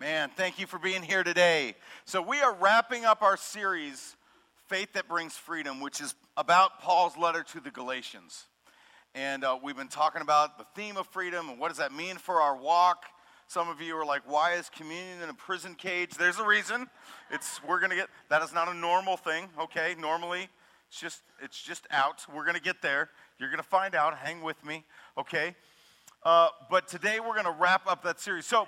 Man, thank you for being here today. So, we are wrapping up our series, Faith That Brings Freedom, which is about Paul's letter to the Galatians. And uh, we've been talking about the theme of freedom and what does that mean for our walk. Some of you are like, why is communion in a prison cage? There's a reason. It's we're gonna get that is not a normal thing, okay? Normally, it's just it's just out. We're gonna get there. You're gonna find out. Hang with me, okay? Uh, but today we're going to wrap up that series. So,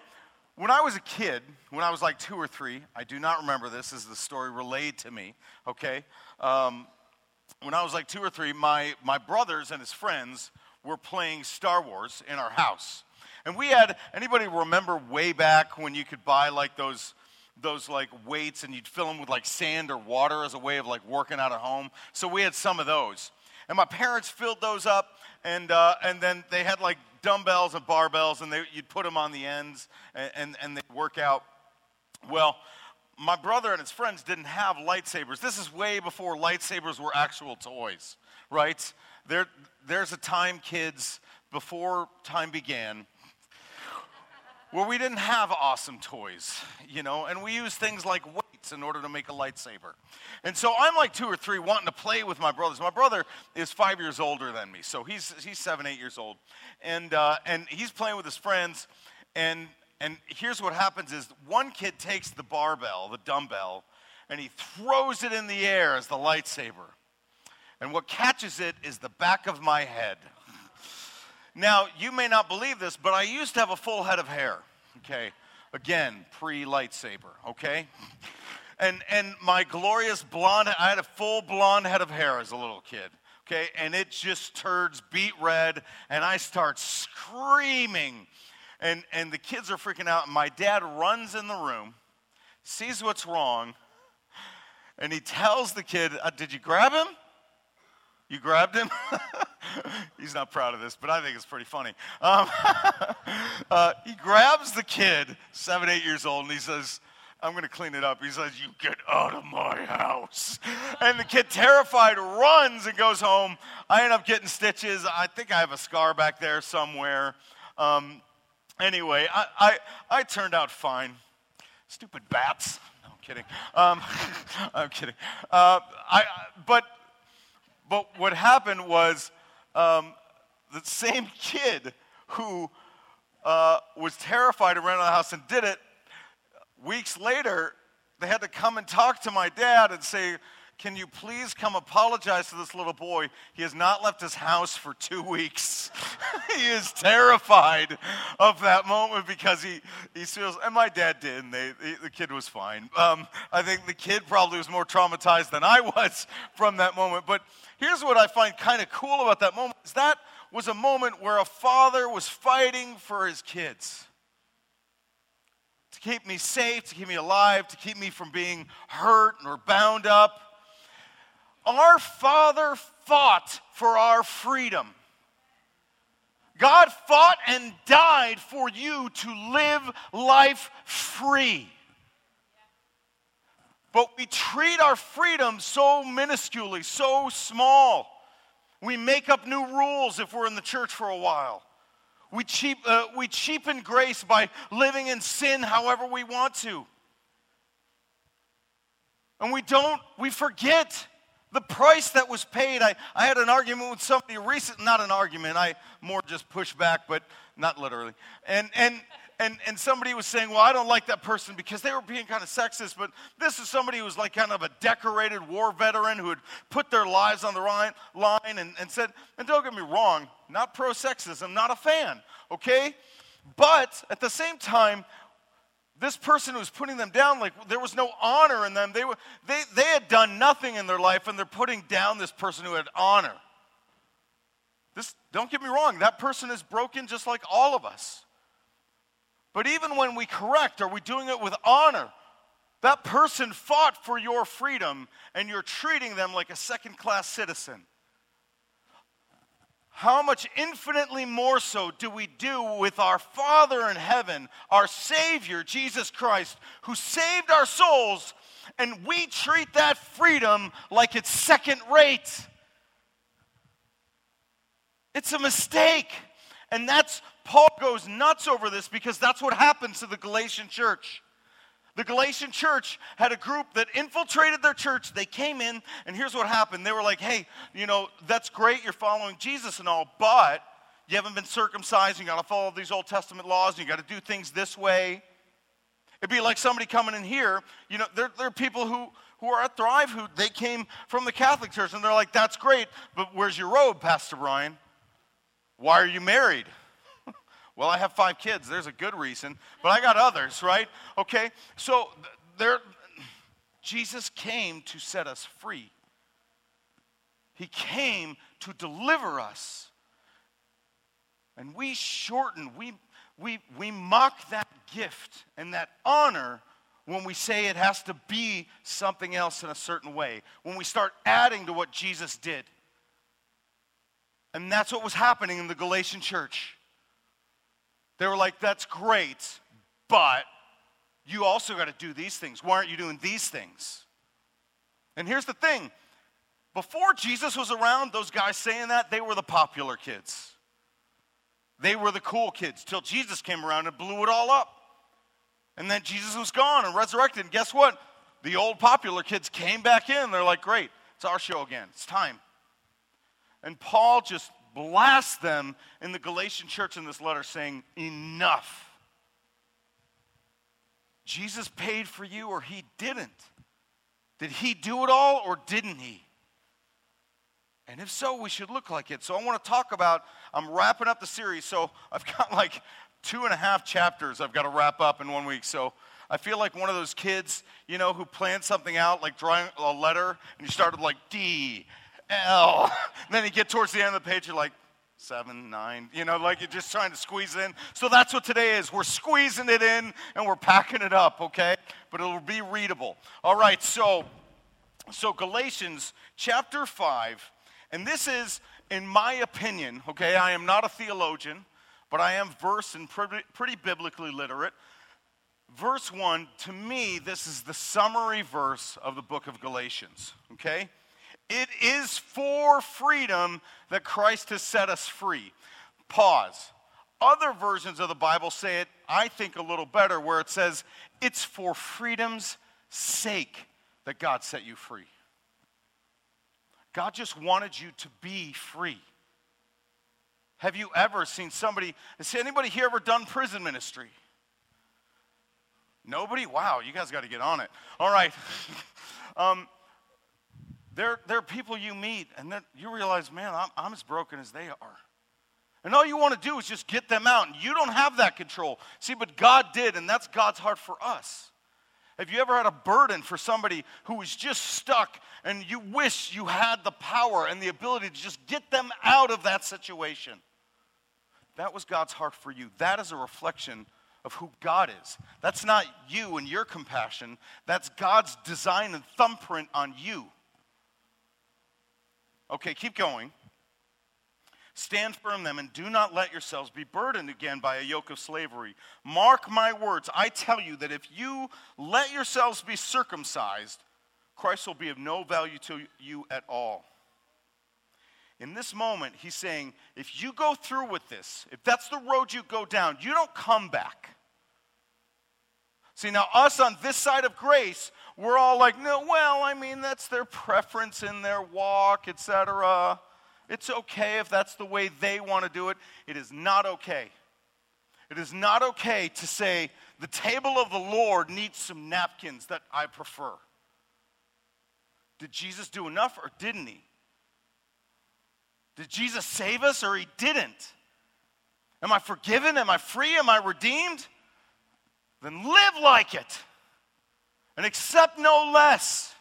when I was a kid, when I was like two or three, I do not remember this, is the story relayed to me, okay? Um, when I was like two or three, my, my brothers and his friends were playing Star Wars in our house. And we had, anybody remember way back when you could buy like those, those like weights and you'd fill them with like sand or water as a way of like working out at home? So we had some of those. And my parents filled those up and, uh, and then they had like dumbbells and barbells, and they, you'd put them on the ends, and, and, and they'd work out. Well, my brother and his friends didn't have lightsabers. This is way before lightsabers were actual toys, right? There, there's a time, kids, before time began, where we didn't have awesome toys, you know, and we used things like in order to make a lightsaber. And so I'm like two or three wanting to play with my brothers. My brother is five years older than me, so he's, he's seven, eight years old. And, uh, and he's playing with his friends, and, and here's what happens is one kid takes the barbell, the dumbbell, and he throws it in the air as the lightsaber. And what catches it is the back of my head. Now, you may not believe this, but I used to have a full head of hair. Okay. Again, pre lightsaber. Okay. And, and my glorious blonde, I had a full blonde head of hair as a little kid. Okay. And it just turns beet red. And I start screaming. And, and the kids are freaking out. And my dad runs in the room, sees what's wrong, and he tells the kid, uh, Did you grab him? You grabbed him? He's not proud of this, but I think it's pretty funny. Um, uh, he grabs the kid, seven, eight years old, and he says, I'm going to clean it up. He says, You get out of my house. And the kid, terrified, runs and goes home. I end up getting stitches. I think I have a scar back there somewhere. Um, anyway, I, I, I, turned out fine. Stupid bats. No, I'm kidding. Um, I'm kidding. Uh, I, but but what happened was um, the same kid who uh, was terrified and ran out of the house and did it, weeks later, they had to come and talk to my dad and say, can you please come apologize to this little boy? He has not left his house for two weeks. he is terrified of that moment because he, he feels, and my dad did, and they, the kid was fine. Um, I think the kid probably was more traumatized than I was from that moment. But here's what I find kind of cool about that moment is that was a moment where a father was fighting for his kids keep me safe, to keep me alive, to keep me from being hurt or bound up. Our Father fought for our freedom. God fought and died for you to live life free. But we treat our freedom so minusculely, so small. We make up new rules if we're in the church for a while. We, cheap, uh, we cheapen grace by living in sin however we want to. And we don't, we forget the price that was paid. I, I had an argument with somebody recent, not an argument, I more just pushed back, but not literally. And, and, and, and somebody was saying, well, I don't like that person because they were being kind of sexist, but this is somebody who was like kind of a decorated war veteran who had put their lives on the line, and, and said, and don't get me wrong, not pro sexism, not a fan, okay? But at the same time, this person who was putting them down, like there was no honor in them. They, were, they, they had done nothing in their life, and they're putting down this person who had honor. This, don't get me wrong, that person is broken just like all of us. But even when we correct, are we doing it with honor? That person fought for your freedom, and you're treating them like a second class citizen. How much infinitely more so do we do with our Father in heaven, our Savior, Jesus Christ, who saved our souls, and we treat that freedom like it's second rate? It's a mistake. And that's, Paul goes nuts over this because that's what happens to the Galatian church. The Galatian church had a group that infiltrated their church. They came in, and here's what happened. They were like, hey, you know, that's great, you're following Jesus and all, but you haven't been circumcised, you got to follow these Old Testament laws, and you got to do things this way. It'd be like somebody coming in here, you know, there, there are people who, who are at Thrive who they came from the Catholic Church, and they're like, that's great, but where's your robe, Pastor Brian? Why are you married? Well, I have five kids. There's a good reason, but I got others, right? Okay, so there, Jesus came to set us free. He came to deliver us. And we shorten, we, we, we mock that gift and that honor when we say it has to be something else in a certain way, when we start adding to what Jesus did. And that's what was happening in the Galatian church. They were like, that's great, but you also got to do these things. Why aren't you doing these things? And here's the thing before Jesus was around, those guys saying that, they were the popular kids. They were the cool kids till Jesus came around and blew it all up. And then Jesus was gone and resurrected. And guess what? The old popular kids came back in. They're like, great, it's our show again. It's time. And Paul just blasts them in the Galatian church in this letter saying, Enough. Jesus paid for you or he didn't. Did he do it all or didn't he? And if so, we should look like it. So I want to talk about, I'm wrapping up the series. So I've got like two and a half chapters I've got to wrap up in one week. So I feel like one of those kids, you know, who planned something out, like drawing a letter, and you started like D L. Then you get towards the end of the page, you're like, seven, nine, you know, like you're just trying to squeeze in. So that's what today is. We're squeezing it in and we're packing it up, okay? But it'll be readable. All right, so so Galatians chapter 5, and this is, in my opinion, okay, I am not a theologian, but I am versed and pretty, pretty biblically literate. Verse 1, to me, this is the summary verse of the book of Galatians, okay? It is for freedom that Christ has set us free. Pause. Other versions of the Bible say it, I think, a little better, where it says, It's for freedom's sake that God set you free. God just wanted you to be free. Have you ever seen somebody, has anybody here ever done prison ministry? Nobody? Wow, you guys got to get on it. All right. um, there, there are people you meet, and then you realize, man, I'm, I'm as broken as they are. And all you want to do is just get them out, and you don't have that control. See, but God did, and that's God's heart for us. Have you ever had a burden for somebody who is just stuck and you wish you had the power and the ability to just get them out of that situation? That was God's heart for you. That is a reflection of who God is. That's not you and your compassion, that's God's design and thumbprint on you. Okay, keep going. Stand firm then, and do not let yourselves be burdened again by a yoke of slavery. Mark my words. I tell you that if you let yourselves be circumcised, Christ will be of no value to you at all. In this moment, he's saying, if you go through with this, if that's the road you go down, you don't come back. See, now us on this side of grace, we're all like, no, well, I mean, that's their preference in their walk, etc. It's okay if that's the way they want to do it. It is not okay. It is not okay to say, the table of the Lord needs some napkins that I prefer. Did Jesus do enough or didn't he? Did Jesus save us or he didn't? Am I forgiven? Am I free? Am I redeemed? Then live like it and accept no less.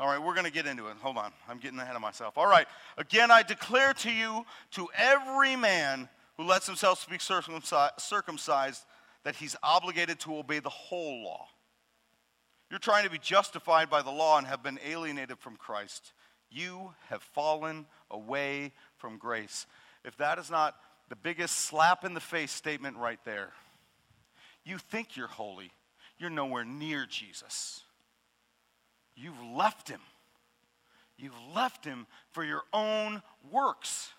All right, we're going to get into it. Hold on. I'm getting ahead of myself. All right. Again, I declare to you, to every man who lets himself be circumcised, that he's obligated to obey the whole law. You're trying to be justified by the law and have been alienated from Christ. You have fallen away from grace. If that is not the biggest slap in the face statement right there, you think you're holy, you're nowhere near Jesus. You've left him. You've left him for your own works.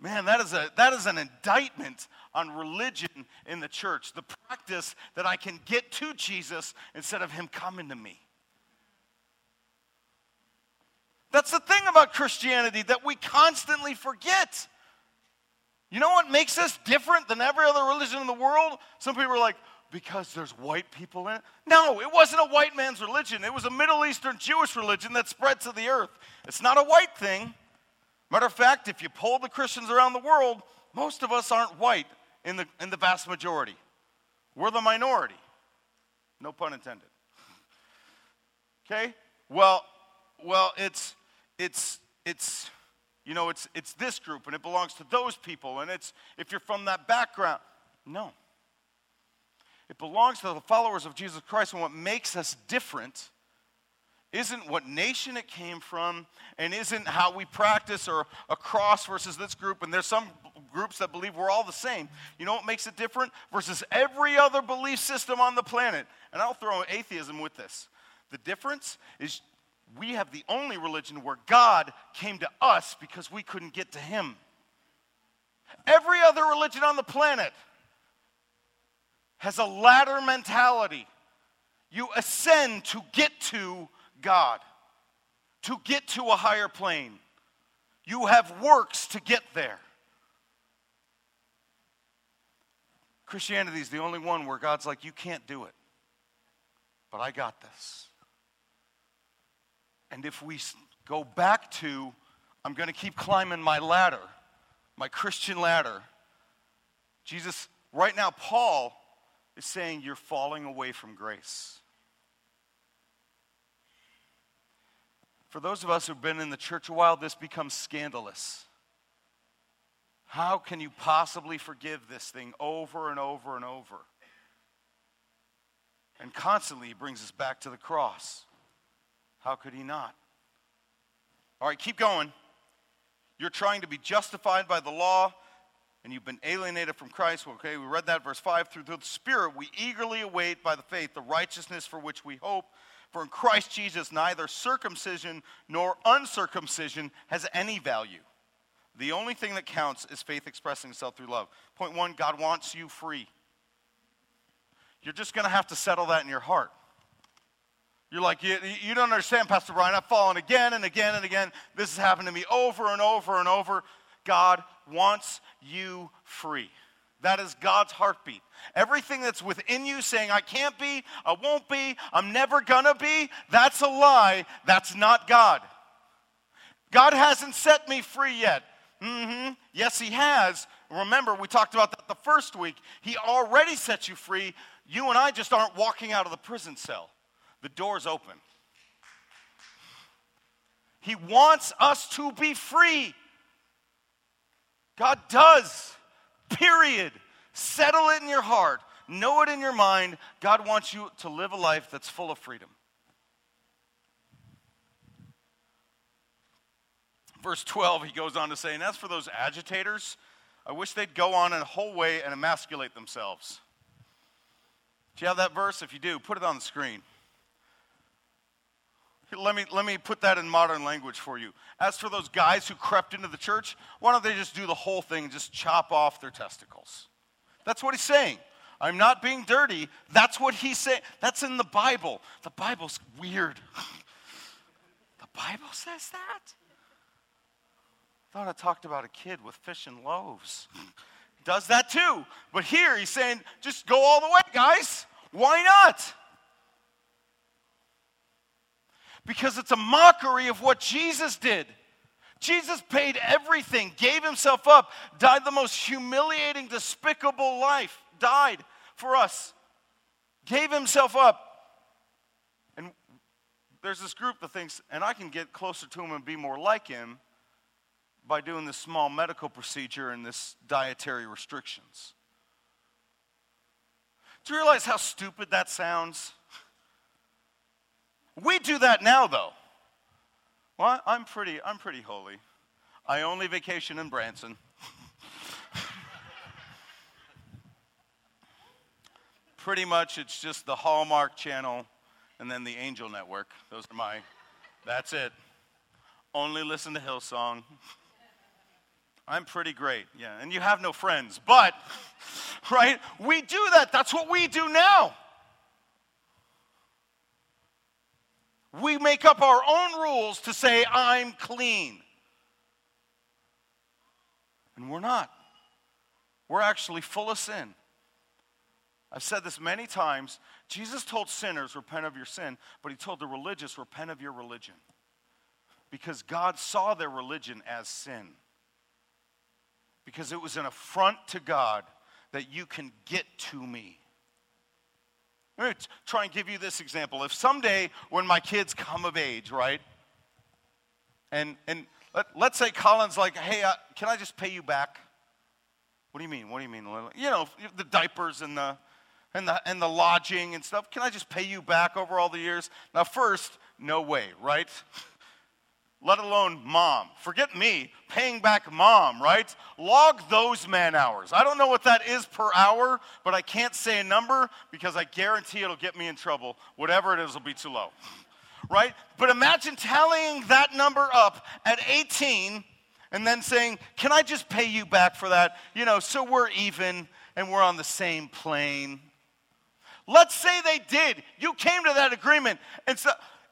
Man, that is, a, that is an indictment on religion in the church. The practice that I can get to Jesus instead of him coming to me. That's the thing about Christianity that we constantly forget. You know what makes us different than every other religion in the world? Some people are like, because there's white people in it? No, it wasn't a white man's religion. It was a Middle Eastern Jewish religion that spread to the earth. It's not a white thing. Matter of fact, if you poll the Christians around the world, most of us aren't white in the, in the vast majority. We're the minority. No pun intended. Okay? Well, well, it's it's it's you know, it's it's this group and it belongs to those people and it's if you're from that background. No. It belongs to the followers of Jesus Christ, and what makes us different isn't what nation it came from and isn't how we practice or a cross versus this group. And there's some groups that believe we're all the same. You know what makes it different? Versus every other belief system on the planet. And I'll throw atheism with this. The difference is we have the only religion where God came to us because we couldn't get to Him. Every other religion on the planet has a ladder mentality. You ascend to get to God, to get to a higher plane. You have works to get there. Christianity is the only one where God's like, you can't do it, but I got this. And if we go back to, I'm going to keep climbing my ladder, my Christian ladder, Jesus, right now, Paul is saying you're falling away from grace. For those of us who've been in the church a while, this becomes scandalous. How can you possibly forgive this thing over and over and over? And constantly, he brings us back to the cross. How could he not? All right, keep going. You're trying to be justified by the law, and you've been alienated from Christ. Okay, we read that verse 5. Through the Spirit, we eagerly await by the faith the righteousness for which we hope. For in Christ Jesus, neither circumcision nor uncircumcision has any value. The only thing that counts is faith expressing itself through love. Point one God wants you free. You're just going to have to settle that in your heart. You're like, you, you don't understand, Pastor Brian. I've fallen again and again and again. This has happened to me over and over and over. God wants you free. That is God's heartbeat. Everything that's within you saying, I can't be, I won't be, I'm never gonna be, that's a lie. That's not God. God hasn't set me free yet. Mm-hmm. Yes, He has. Remember, we talked about that the first week. He already set you free. You and I just aren't walking out of the prison cell, the door's open. He wants us to be free. God does. Period. Settle it in your heart. Know it in your mind. God wants you to live a life that's full of freedom. Verse 12, he goes on to say, And as for those agitators, I wish they'd go on in a whole way and emasculate themselves. Do you have that verse? If you do, put it on the screen. Let me, let me put that in modern language for you. As for those guys who crept into the church, why don't they just do the whole thing and just chop off their testicles? That's what he's saying. I'm not being dirty. That's what he's saying. That's in the Bible. The Bible's weird. the Bible says that? I thought I talked about a kid with fish and loaves. Does that too. But here he's saying, just go all the way, guys. Why not? Because it's a mockery of what Jesus did. Jesus paid everything, gave himself up, died the most humiliating, despicable life, died for us, gave himself up. And there's this group that thinks, and I can get closer to him and be more like him by doing this small medical procedure and this dietary restrictions. Do you realize how stupid that sounds? We do that now, though. Well, I'm pretty, I'm pretty holy. I only vacation in Branson. pretty much, it's just the Hallmark Channel and then the Angel Network. Those are my, that's it. Only listen to Hillsong. I'm pretty great, yeah. And you have no friends, but, right? We do that. That's what we do now. We make up our own rules to say, I'm clean. And we're not. We're actually full of sin. I've said this many times. Jesus told sinners, repent of your sin, but he told the religious, repent of your religion. Because God saw their religion as sin. Because it was an affront to God that you can get to me. Let me try and give you this example. If someday when my kids come of age, right, and, and let, us say Colin's like, hey, uh, can I just pay you back? What do you mean? What do you mean? You know, the diapers and the, and the, and the lodging and stuff. Can I just pay you back over all the years? Now, first, no way, right? Let alone mom. Forget me, paying back mom, right? Log those man hours. I don't know what that is per hour, but I can't say a number because I guarantee it'll get me in trouble. Whatever it is will be too low, right? But imagine tallying that number up at 18 and then saying, Can I just pay you back for that? You know, so we're even and we're on the same plane. Let's say they did. You came to that agreement. And so,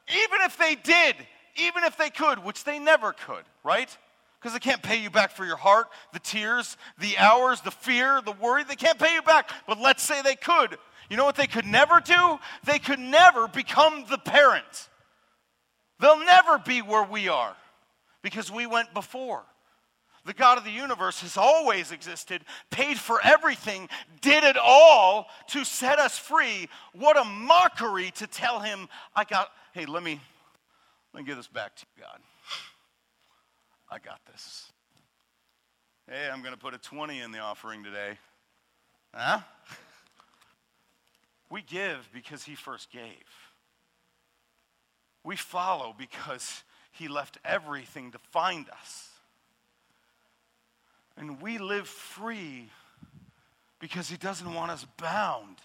even if they did, even if they could, which they never could, right? Because they can't pay you back for your heart, the tears, the hours, the fear, the worry. They can't pay you back. But let's say they could. You know what they could never do? They could never become the parent. They'll never be where we are because we went before. The God of the universe has always existed, paid for everything, did it all to set us free. What a mockery to tell him, I got, hey, let me, let me give this back to you, God. I got this. Hey, I'm going to put a 20 in the offering today. Huh? We give because he first gave. We follow because he left everything to find us. And we live free because he doesn't want us bound.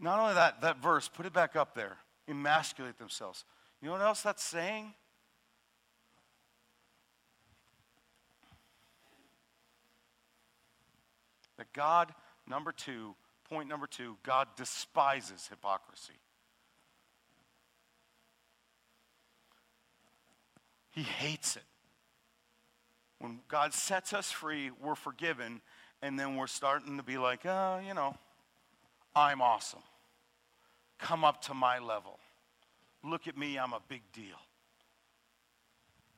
Not only that, that verse, put it back up there, emasculate themselves. You know what else that's saying? That God, number two, point number two, God despises hypocrisy. He hates it. When God sets us free, we're forgiven, and then we're starting to be like, oh, you know, I'm awesome. Come up to my level. Look at me, I'm a big deal.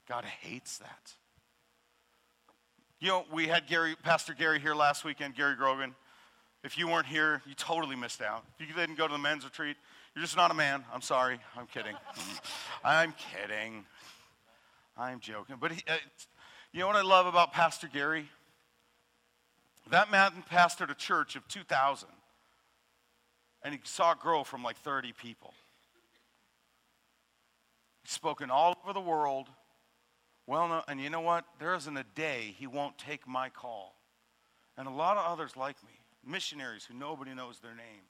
God hates that. You know, we had Gary, Pastor Gary here last weekend, Gary Grogan. If you weren't here, you totally missed out. If you didn't go to the men's retreat, you're just not a man. I'm sorry. I'm kidding. I'm kidding. I'm joking. But he, uh, you know what I love about Pastor Gary? That man pastored a church of 2,000, and he saw it grow from like 30 people. He's spoken all over the world. Well, and you know what? There isn't a day he won't take my call. And a lot of others like me, missionaries who nobody knows their name.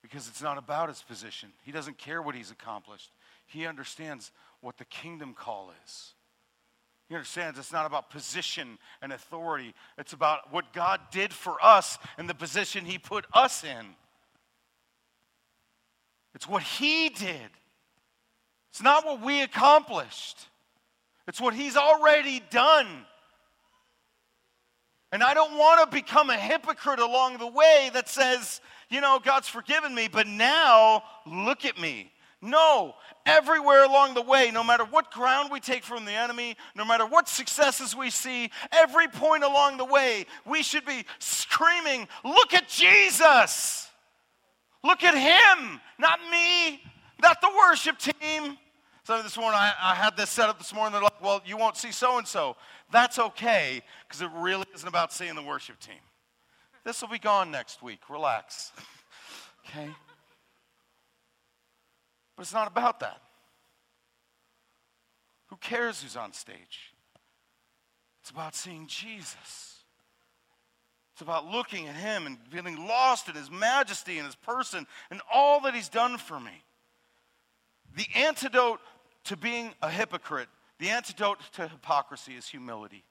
Because it's not about his position. He doesn't care what he's accomplished. He understands what the kingdom call is. He understands it's not about position and authority, it's about what God did for us and the position He put us in. It's what He did, it's not what we accomplished, it's what He's already done. And I don't want to become a hypocrite along the way that says, you know, God's forgiven me, but now look at me. No, everywhere along the way, no matter what ground we take from the enemy, no matter what successes we see, every point along the way, we should be screaming, Look at Jesus! Look at him, not me, not the worship team. So this morning, I, I had this set up this morning. They're like, well, you won't see so and so. That's okay, because it really isn't about seeing the worship team. This will be gone next week. Relax. okay? But it's not about that. Who cares who's on stage? It's about seeing Jesus. It's about looking at him and feeling lost in his majesty and his person and all that he's done for me. The antidote to being a hypocrite, the antidote to hypocrisy is humility.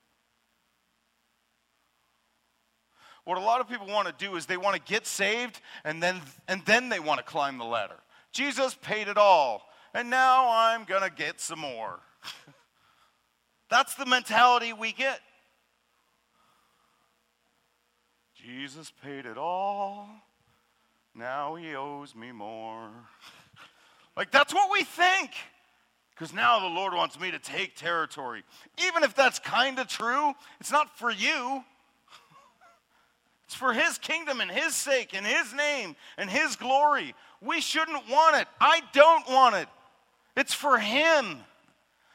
What a lot of people want to do is they want to get saved and then, and then they want to climb the ladder. Jesus paid it all, and now I'm going to get some more. That's the mentality we get. Jesus paid it all. Now he owes me more. like, that's what we think. Because now the Lord wants me to take territory. Even if that's kind of true, it's not for you. It's for His kingdom and His sake and His name and His glory. We shouldn't want it. I don't want it. It's for Him.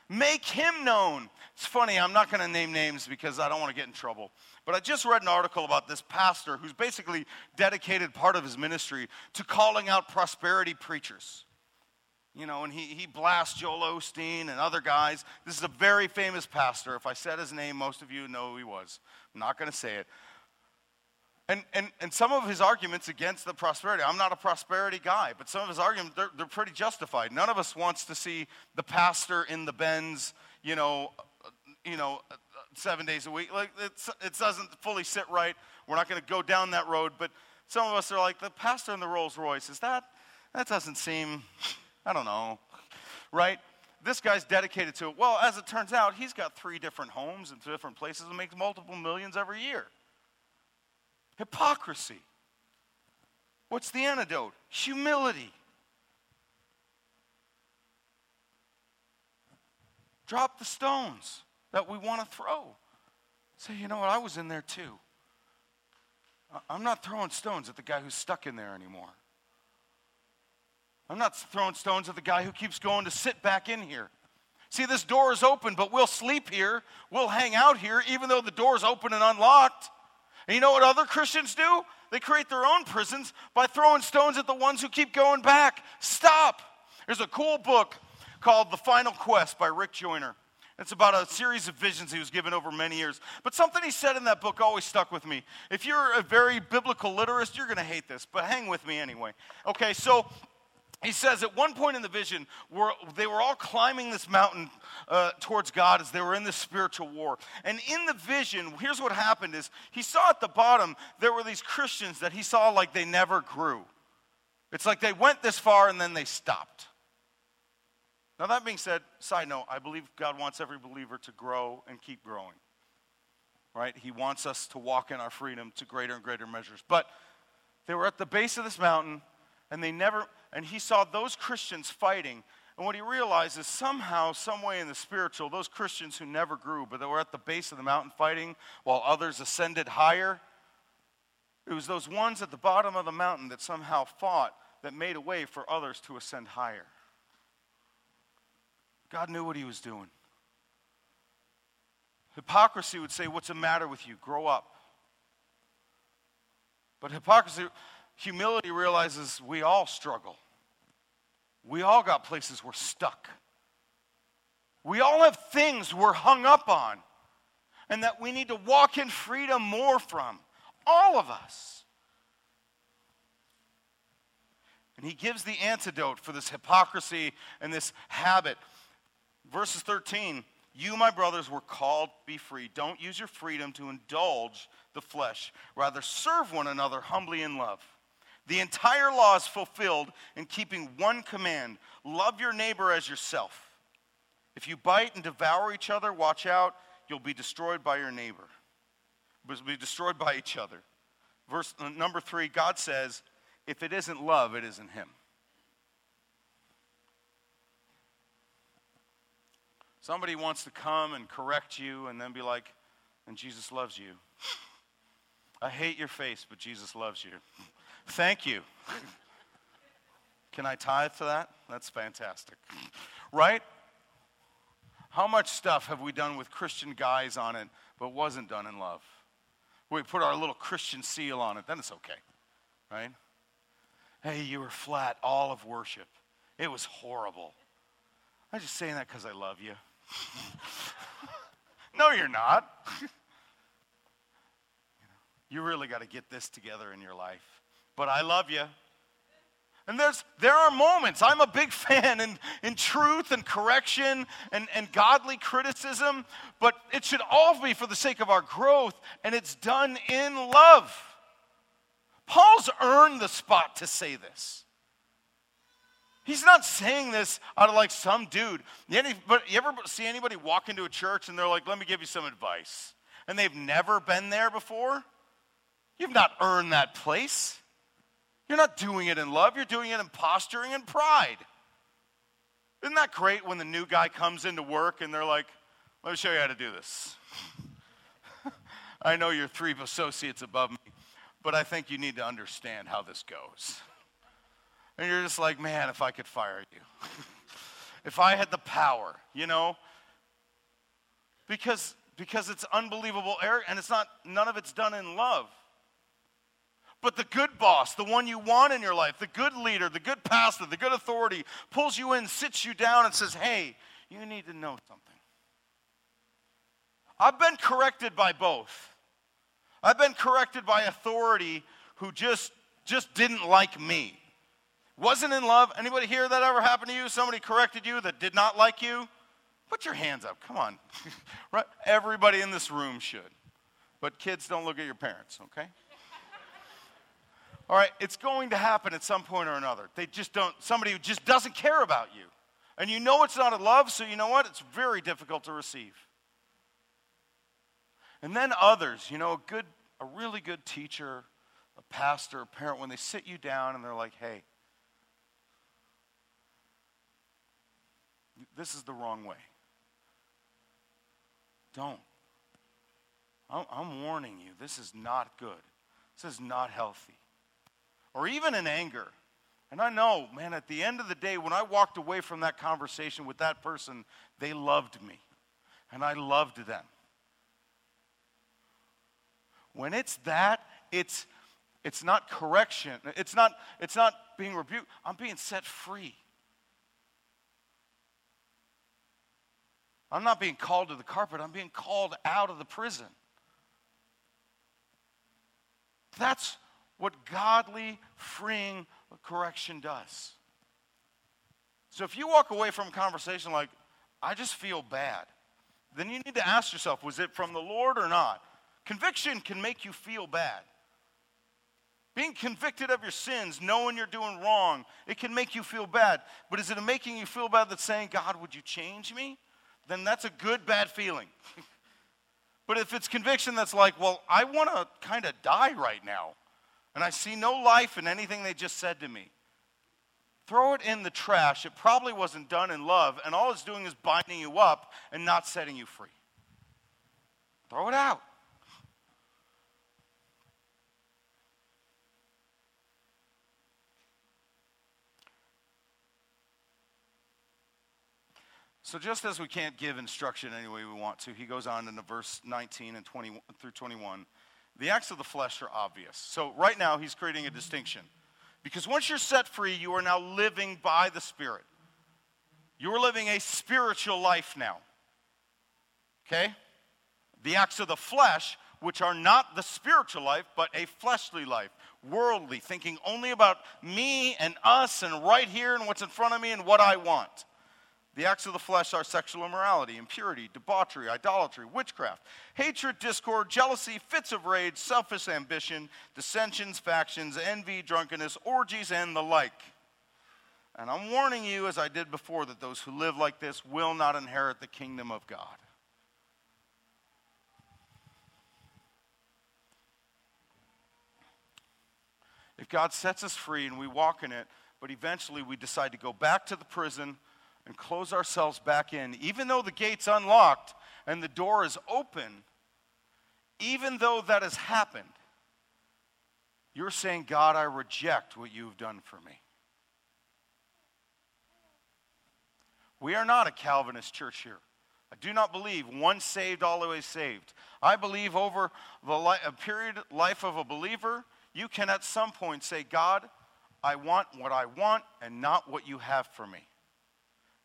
Make Him known. It's funny, I'm not going to name names because I don't want to get in trouble. But I just read an article about this pastor who's basically dedicated part of his ministry to calling out prosperity preachers. You know, and he, he blasts Joel Osteen and other guys. This is a very famous pastor. If I said his name, most of you know who he was. I'm not going to say it. And, and, and some of his arguments against the prosperity, I'm not a prosperity guy, but some of his arguments, they're, they're pretty justified. None of us wants to see the pastor in the Benz, you know, you know, seven days a week. Like it doesn't fully sit right. We're not going to go down that road. But some of us are like the pastor in the Rolls Royce. Is that? That doesn't seem. I don't know, right? This guy's dedicated to it. Well, as it turns out, he's got three different homes in different places and makes multiple millions every year. Hypocrisy. What's the antidote? Humility. Drop the stones that we want to throw. Say, you know what? I was in there too. I'm not throwing stones at the guy who's stuck in there anymore. I'm not throwing stones at the guy who keeps going to sit back in here. See, this door is open, but we'll sleep here. We'll hang out here, even though the door is open and unlocked. And you know what other Christians do? They create their own prisons by throwing stones at the ones who keep going back. Stop. There's a cool book called The Final Quest by Rick Joyner. It's about a series of visions he was given over many years. But something he said in that book always stuck with me. If you're a very biblical literist, you're going to hate this, but hang with me anyway. Okay, so he says at one point in the vision, they were all climbing this mountain uh, towards God as they were in this spiritual war. And in the vision, here's what happened is he saw at the bottom, there were these Christians that he saw like they never grew. It's like they went this far and then they stopped. Now, that being said, side note, I believe God wants every believer to grow and keep growing. Right? He wants us to walk in our freedom to greater and greater measures. But they were at the base of this mountain, and they never, and he saw those Christians fighting. And what he realized is somehow, some way in the spiritual, those Christians who never grew, but they were at the base of the mountain fighting while others ascended higher, it was those ones at the bottom of the mountain that somehow fought that made a way for others to ascend higher. God knew what he was doing. Hypocrisy would say, What's the matter with you? Grow up. But hypocrisy, humility realizes we all struggle. We all got places we're stuck. We all have things we're hung up on and that we need to walk in freedom more from. All of us. And he gives the antidote for this hypocrisy and this habit verses 13 You, my brothers, were called be free. Don't use your freedom to indulge the flesh. Rather, serve one another humbly in love. The entire law is fulfilled in keeping one command love your neighbor as yourself. If you bite and devour each other, watch out, you'll be destroyed by your neighbor. Be destroyed by each other. Verse uh, number three God says, if it isn't love, it isn't Him. Somebody wants to come and correct you and then be like, and Jesus loves you. I hate your face, but Jesus loves you. Thank you. Can I tithe to that? That's fantastic. Right? How much stuff have we done with Christian guys on it, but wasn't done in love? We put our little Christian seal on it, then it's okay. Right? Hey, you were flat all of worship. It was horrible. I'm just saying that because I love you. no, you're not. you really got to get this together in your life. But I love you. And there's, there are moments, I'm a big fan in, in truth and correction and, and godly criticism, but it should all be for the sake of our growth, and it's done in love. Paul's earned the spot to say this. He's not saying this out of like some dude. But you ever see anybody walk into a church and they're like, let me give you some advice? And they've never been there before? You've not earned that place. You're not doing it in love, you're doing it in posturing and pride. Isn't that great when the new guy comes into work and they're like, let me show you how to do this? I know you're three associates above me, but I think you need to understand how this goes. And you're just like, man, if I could fire you. if I had the power, you know? Because because it's unbelievable error and it's not none of it's done in love. But the good boss, the one you want in your life, the good leader, the good pastor, the good authority, pulls you in, sits you down, and says, Hey, you need to know something. I've been corrected by both. I've been corrected by authority who just, just didn't like me. Wasn't in love. Anybody here that ever happened to you? Somebody corrected you that did not like you? Put your hands up. Come on. Everybody in this room should. But kids, don't look at your parents, okay? All right, it's going to happen at some point or another. They just don't, somebody who just doesn't care about you. And you know it's not a love, so you know what? It's very difficult to receive. And then others, you know, a good, a really good teacher, a pastor, a parent, when they sit you down and they're like, hey, this is the wrong way. Don't. I'm warning you, this is not good. This is not healthy or even in anger. And I know, man, at the end of the day, when I walked away from that conversation with that person, they loved me. And I loved them. When it's that, it's it's not correction. It's not, it's not being rebuked. I'm being set free. I'm not being called to the carpet. I'm being called out of the prison. That's what godly, freeing correction does. So if you walk away from a conversation like, I just feel bad, then you need to ask yourself, was it from the Lord or not? Conviction can make you feel bad. Being convicted of your sins, knowing you're doing wrong, it can make you feel bad. But is it making you feel bad that's saying, God, would you change me? Then that's a good, bad feeling. but if it's conviction that's like, well, I want to kind of die right now, and I see no life in anything they just said to me. Throw it in the trash. It probably wasn't done in love, and all it's doing is binding you up and not setting you free. Throw it out. So just as we can't give instruction any way we want to, he goes on in the verse 19 and 20 through 21. The acts of the flesh are obvious. So, right now, he's creating a distinction. Because once you're set free, you are now living by the Spirit. You're living a spiritual life now. Okay? The acts of the flesh, which are not the spiritual life, but a fleshly life, worldly, thinking only about me and us and right here and what's in front of me and what I want. The acts of the flesh are sexual immorality, impurity, debauchery, idolatry, witchcraft, hatred, discord, jealousy, fits of rage, selfish ambition, dissensions, factions, envy, drunkenness, orgies, and the like. And I'm warning you, as I did before, that those who live like this will not inherit the kingdom of God. If God sets us free and we walk in it, but eventually we decide to go back to the prison, and close ourselves back in, even though the gate's unlocked and the door is open, even though that has happened, you're saying, God, I reject what you've done for me. We are not a Calvinist church here. I do not believe once saved, always saved. I believe over the li- a period life of a believer, you can at some point say, God, I want what I want and not what you have for me.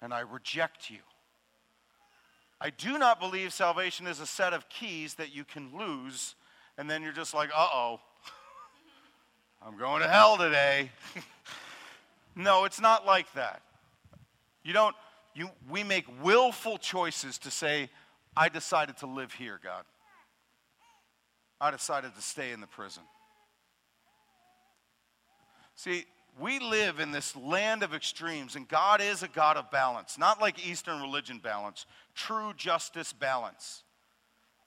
And I reject you. I do not believe salvation is a set of keys that you can lose, and then you're just like, uh oh, I'm going to hell today. no, it's not like that. You don't, you, we make willful choices to say, I decided to live here, God. I decided to stay in the prison. See, we live in this land of extremes, and God is a God of balance, not like Eastern religion balance, true justice balance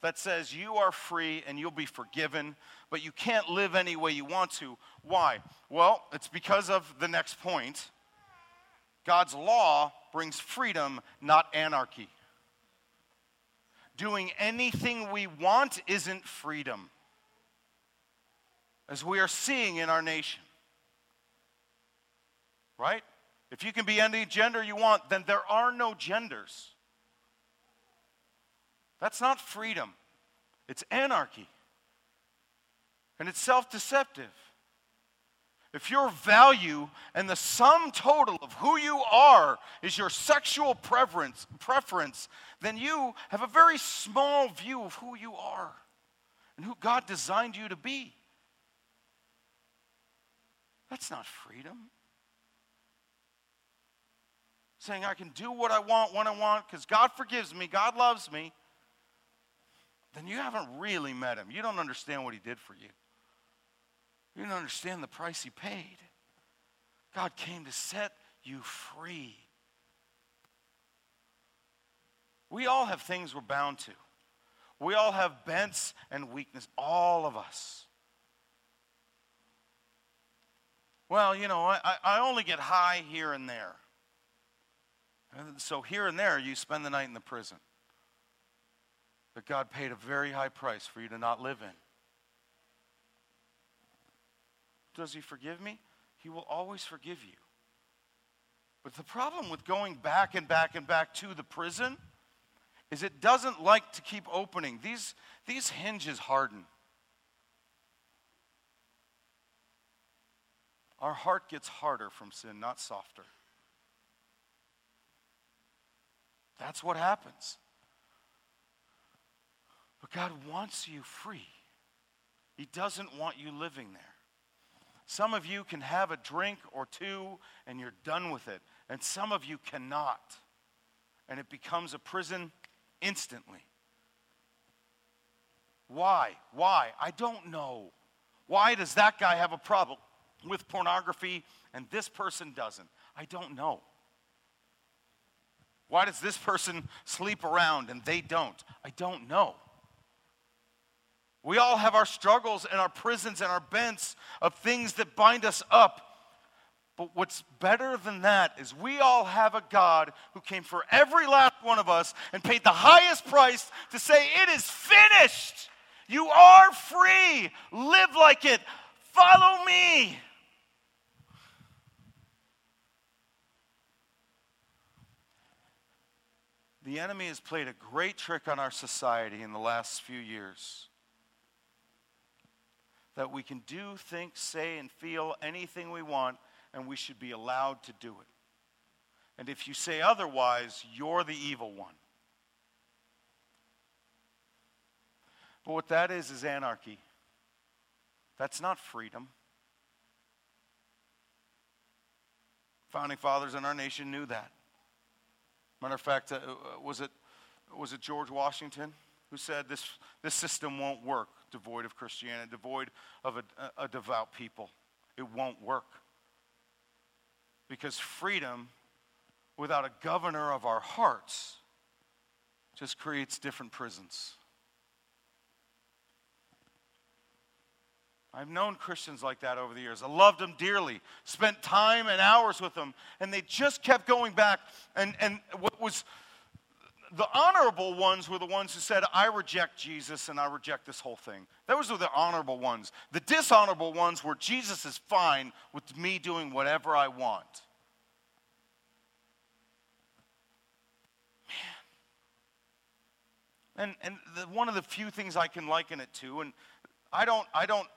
that says you are free and you'll be forgiven, but you can't live any way you want to. Why? Well, it's because of the next point. God's law brings freedom, not anarchy. Doing anything we want isn't freedom, as we are seeing in our nation. Right? If you can be any gender you want, then there are no genders. That's not freedom, it's anarchy. And it's self deceptive. If your value and the sum total of who you are is your sexual preference, preference, then you have a very small view of who you are and who God designed you to be. That's not freedom. Saying I can do what I want when I want because God forgives me, God loves me, then you haven't really met Him. You don't understand what He did for you. You don't understand the price he paid. God came to set you free. We all have things we're bound to. We all have bents and weakness, all of us. Well, you know, I, I only get high here and there. So here and there, you spend the night in the prison. But God paid a very high price for you to not live in. Does he forgive me? He will always forgive you. But the problem with going back and back and back to the prison is it doesn't like to keep opening. These, these hinges harden. Our heart gets harder from sin, not softer. That's what happens. But God wants you free. He doesn't want you living there. Some of you can have a drink or two and you're done with it. And some of you cannot. And it becomes a prison instantly. Why? Why? I don't know. Why does that guy have a problem with pornography and this person doesn't? I don't know. Why does this person sleep around and they don't? I don't know. We all have our struggles and our prisons and our bents of things that bind us up. But what's better than that is we all have a God who came for every last one of us and paid the highest price to say, It is finished. You are free. Live like it. Follow me. The enemy has played a great trick on our society in the last few years that we can do, think, say, and feel anything we want, and we should be allowed to do it. And if you say otherwise, you're the evil one. But what that is, is anarchy. That's not freedom. Founding fathers in our nation knew that. Matter of fact, uh, was, it, was it George Washington who said this, this system won't work? devoid of Christianity, devoid of a, a devout people. It won't work. Because freedom without a governor of our hearts just creates different prisons. I've known Christians like that over the years. I loved them dearly, spent time and hours with them, and they just kept going back. And, and what was the honorable ones were the ones who said, I reject Jesus and I reject this whole thing. Those were the honorable ones. The dishonorable ones were, Jesus is fine with me doing whatever I want. Man. And, and the, one of the few things I can liken it to, and I don't, I don't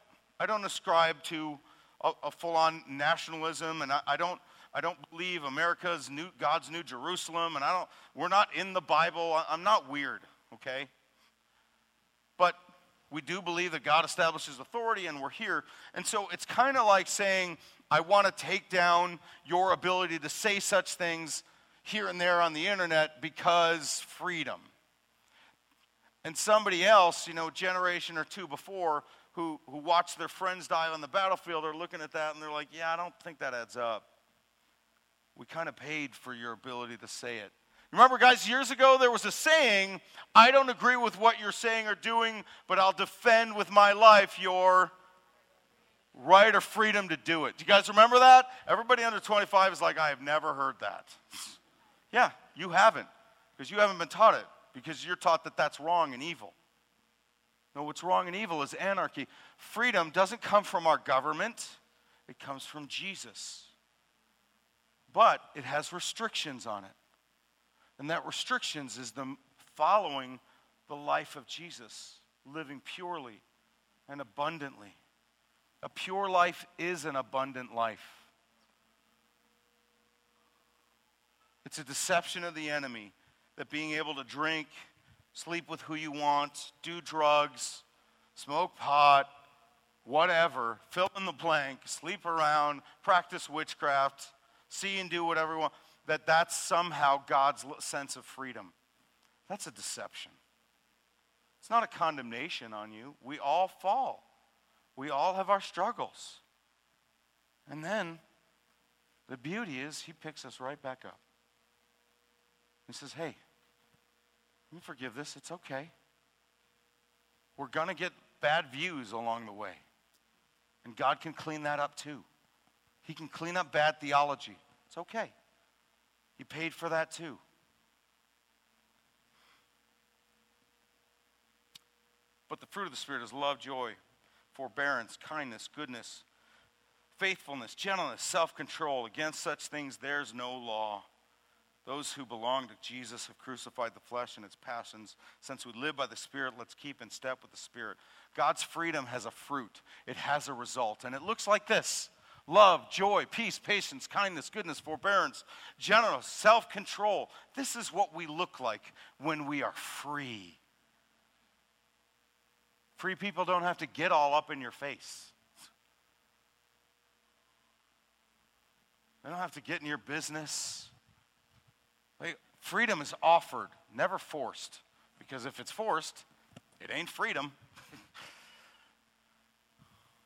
I don't ascribe to a, a full-on nationalism, and I, I, don't, I don't believe America's new, God's new Jerusalem, and I don't, we're not in the Bible. I'm not weird, okay? But we do believe that God establishes authority, and we're here. And so it's kind of like saying, I want to take down your ability to say such things here and there on the internet because freedom. And somebody else, you know, generation or two before, who, who watched their friends die on the battlefield are looking at that and they're like, yeah, I don't think that adds up. We kind of paid for your ability to say it. Remember, guys, years ago there was a saying, I don't agree with what you're saying or doing, but I'll defend with my life your right or freedom to do it. Do you guys remember that? Everybody under 25 is like, I have never heard that. yeah, you haven't, because you haven't been taught it, because you're taught that that's wrong and evil. No, what's wrong and evil is anarchy. Freedom doesn't come from our government, it comes from Jesus. But it has restrictions on it. And that restrictions is the following the life of Jesus, living purely and abundantly. A pure life is an abundant life. It's a deception of the enemy that being able to drink, sleep with who you want, do drugs, smoke pot, whatever, fill in the blank, sleep around, practice witchcraft, see and do whatever you want, that that's somehow God's sense of freedom. That's a deception. It's not a condemnation on you. We all fall. We all have our struggles. And then the beauty is, he picks us right back up. He says, Hey, forgive this. It's okay. We're going to get bad views along the way. And God can clean that up too. He can clean up bad theology. It's okay. He paid for that too. But the fruit of the Spirit is love, joy, forbearance, kindness, goodness, faithfulness, gentleness, self control. Against such things there's no law. Those who belong to Jesus have crucified the flesh and its passions. Since we live by the Spirit, let's keep in step with the Spirit. God's freedom has a fruit, it has a result, and it looks like this love, joy, peace, patience, kindness, goodness, forbearance, gentleness, self control. This is what we look like when we are free. Free people don't have to get all up in your face. They don't have to get in your business. Freedom is offered, never forced. Because if it's forced, it ain't freedom.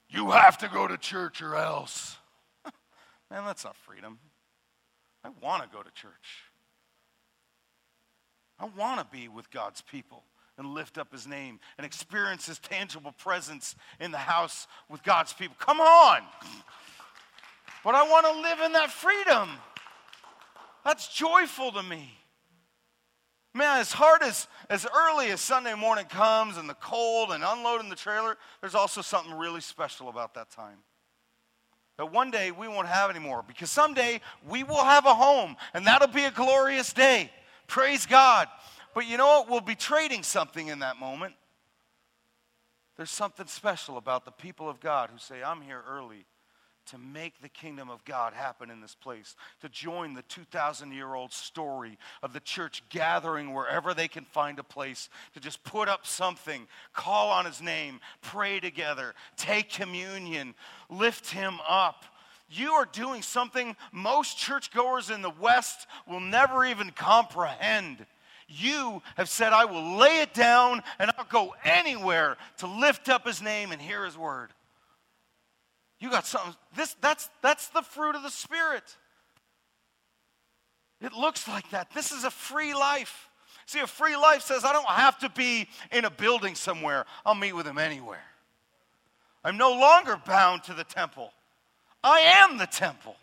you have to go to church or else. Man, that's not freedom. I want to go to church. I want to be with God's people and lift up his name and experience his tangible presence in the house with God's people. Come on. But I want to live in that freedom. That's joyful to me. Man, as hard as as early as Sunday morning comes and the cold and unloading the trailer, there's also something really special about that time. That one day we won't have anymore because someday we will have a home and that'll be a glorious day. Praise God. But you know what? We'll be trading something in that moment. There's something special about the people of God who say, I'm here early to make the kingdom of God happen in this place, to join the 2,000 year old story of the church gathering wherever they can find a place, to just put up something, call on his name, pray together, take communion, lift him up. You are doing something most churchgoers in the West will never even comprehend. You have said, I will lay it down and I'll go anywhere to lift up his name and hear his word. You got something. This, that's, that's the fruit of the Spirit. It looks like that. This is a free life. See, a free life says, I don't have to be in a building somewhere, I'll meet with him anywhere. I'm no longer bound to the temple, I am the temple.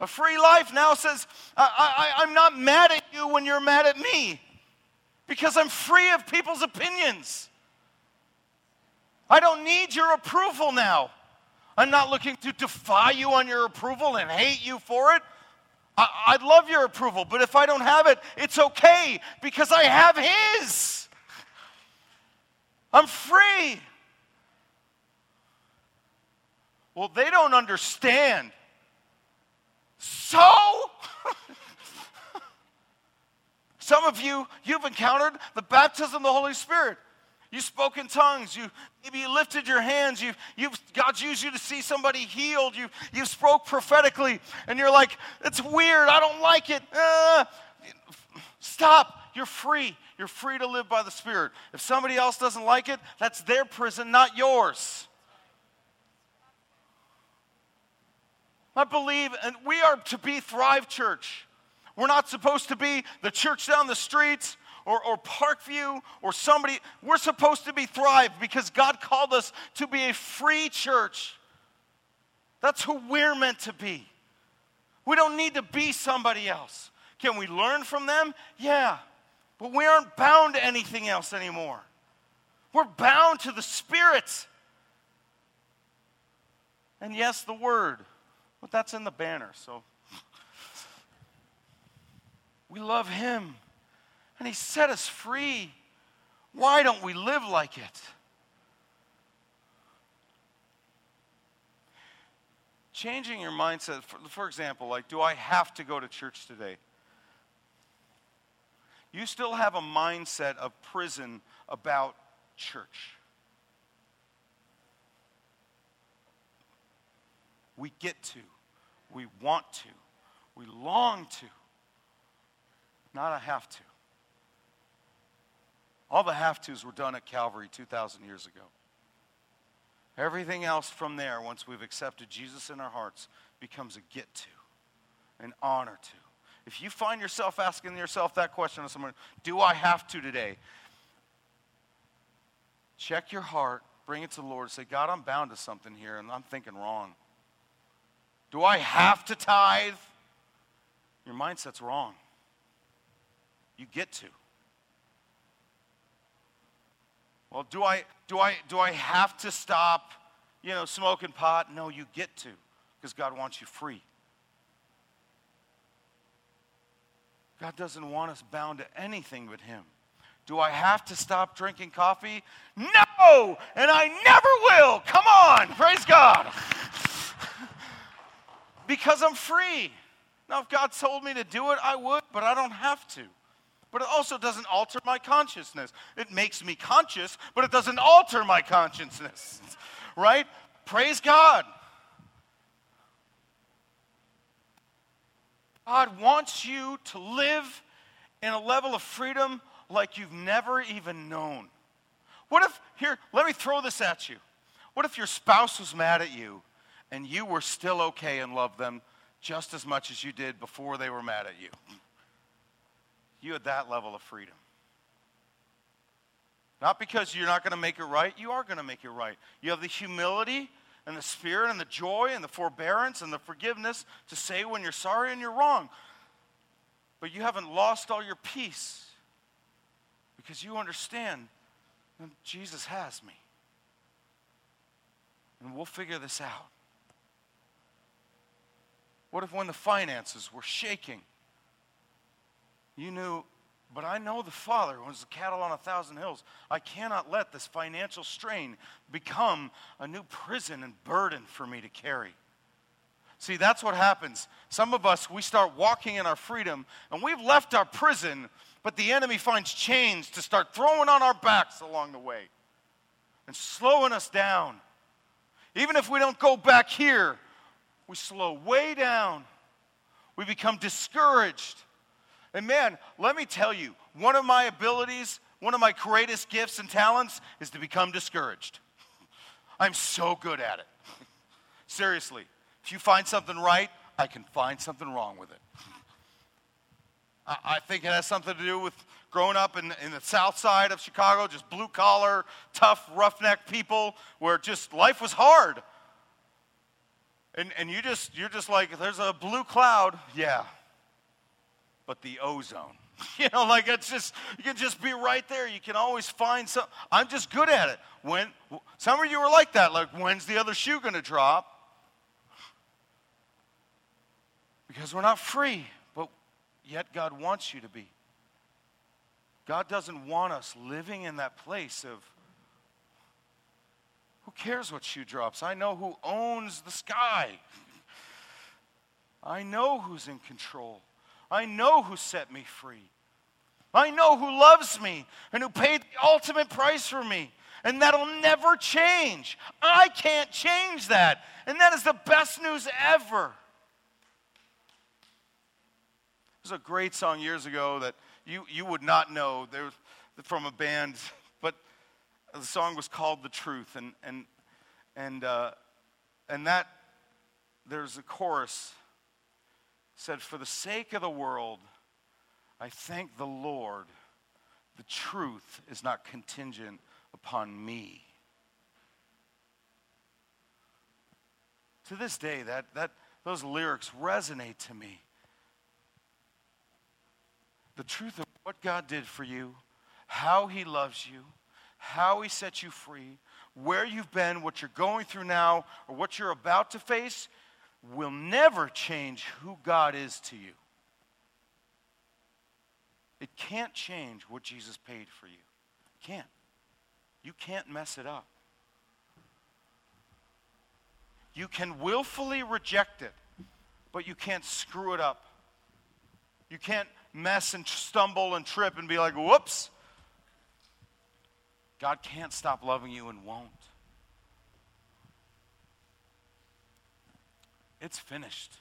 A free life now says, I, I, I'm not mad at you when you're mad at me because I'm free of people's opinions. I don't need your approval now. I'm not looking to defy you on your approval and hate you for it. I, would love your approval, but if I don't have it, it's okay because I have His. I'm free. Well, they don't understand. So, some of you, you've encountered the baptism of the Holy Spirit. You spoke in tongues. You maybe you lifted your hands. You, you've God's used you to see somebody healed. You you spoke prophetically, and you're like, it's weird. I don't like it. Uh, stop. You're free. You're free to live by the Spirit. If somebody else doesn't like it, that's their prison, not yours. I believe, and we are to be Thrive Church. We're not supposed to be the church down the streets or, or Parkview or somebody. We're supposed to be Thrive because God called us to be a free church. That's who we're meant to be. We don't need to be somebody else. Can we learn from them? Yeah. But we aren't bound to anything else anymore. We're bound to the Spirit. And yes, the Word. But that's in the banner, so. We love Him and He set us free. Why don't we live like it? Changing your mindset, for, for example, like, do I have to go to church today? You still have a mindset of prison about church. We get to, we want to, we long to, not a have to. All the have tos were done at Calvary 2,000 years ago. Everything else from there, once we've accepted Jesus in our hearts, becomes a get to, an honor to. If you find yourself asking yourself that question to someone, do I have to today? Check your heart, bring it to the Lord, say, God, I'm bound to something here, and I'm thinking wrong. Do I have to tithe? Your mindset's wrong. You get to. Well, do I, do I, do I have to stop, you know, smoking pot? No, you get to, because God wants you free. God doesn't want us bound to anything but Him. Do I have to stop drinking coffee? No, and I never will. Come on, praise God. because I'm free. Now, if God told me to do it, I would, but I don't have to. But it also doesn't alter my consciousness. It makes me conscious, but it doesn't alter my consciousness. right? Praise God. God wants you to live in a level of freedom like you've never even known. What if, here, let me throw this at you. What if your spouse was mad at you and you were still okay and loved them just as much as you did before they were mad at you? you had that level of freedom. Not because you're not going to make it right, you are going to make it right. You have the humility and the spirit and the joy and the forbearance and the forgiveness to say when you're sorry and you're wrong. But you haven't lost all your peace because you understand that Jesus has me. And we'll figure this out. What if when the finances were shaking, you knew, but I know the Father owns the cattle on a thousand hills. I cannot let this financial strain become a new prison and burden for me to carry. See, that's what happens. Some of us, we start walking in our freedom and we've left our prison, but the enemy finds chains to start throwing on our backs along the way and slowing us down. Even if we don't go back here, we slow way down. We become discouraged. And man, let me tell you, one of my abilities, one of my greatest gifts and talents is to become discouraged. I'm so good at it. Seriously, if you find something right, I can find something wrong with it. I, I think it has something to do with growing up in, in the south side of Chicago, just blue collar, tough, roughneck people, where just life was hard. And, and you just, you're just like, there's a blue cloud. Yeah, but the ozone. You know, like it's just, you can just be right there. You can always find some. I'm just good at it. When, some of you are like that, like, when's the other shoe going to drop? Because we're not free, but yet God wants you to be. God doesn't want us living in that place of who cares what shoe drops? I know who owns the sky. I know who's in control. I know who set me free. I know who loves me and who paid the ultimate price for me. And that'll never change. I can't change that. And that is the best news ever. There's a great song years ago that you, you would not know. There from a band, but the song was called "The Truth," and and and uh, and that there's a chorus said, "For the sake of the world, I thank the Lord. The truth is not contingent upon me." To this day, that that those lyrics resonate to me. The truth of what God did for you, how He loves you, how He set you free, where you've been, what you're going through now, or what you're about to face will never change who God is to you. It can't change what Jesus paid for you. Can't. You can't mess it up. You can willfully reject it, but you can't screw it up. You can't mess and stumble and trip and be like, whoops. God can't stop loving you and won't. It's finished.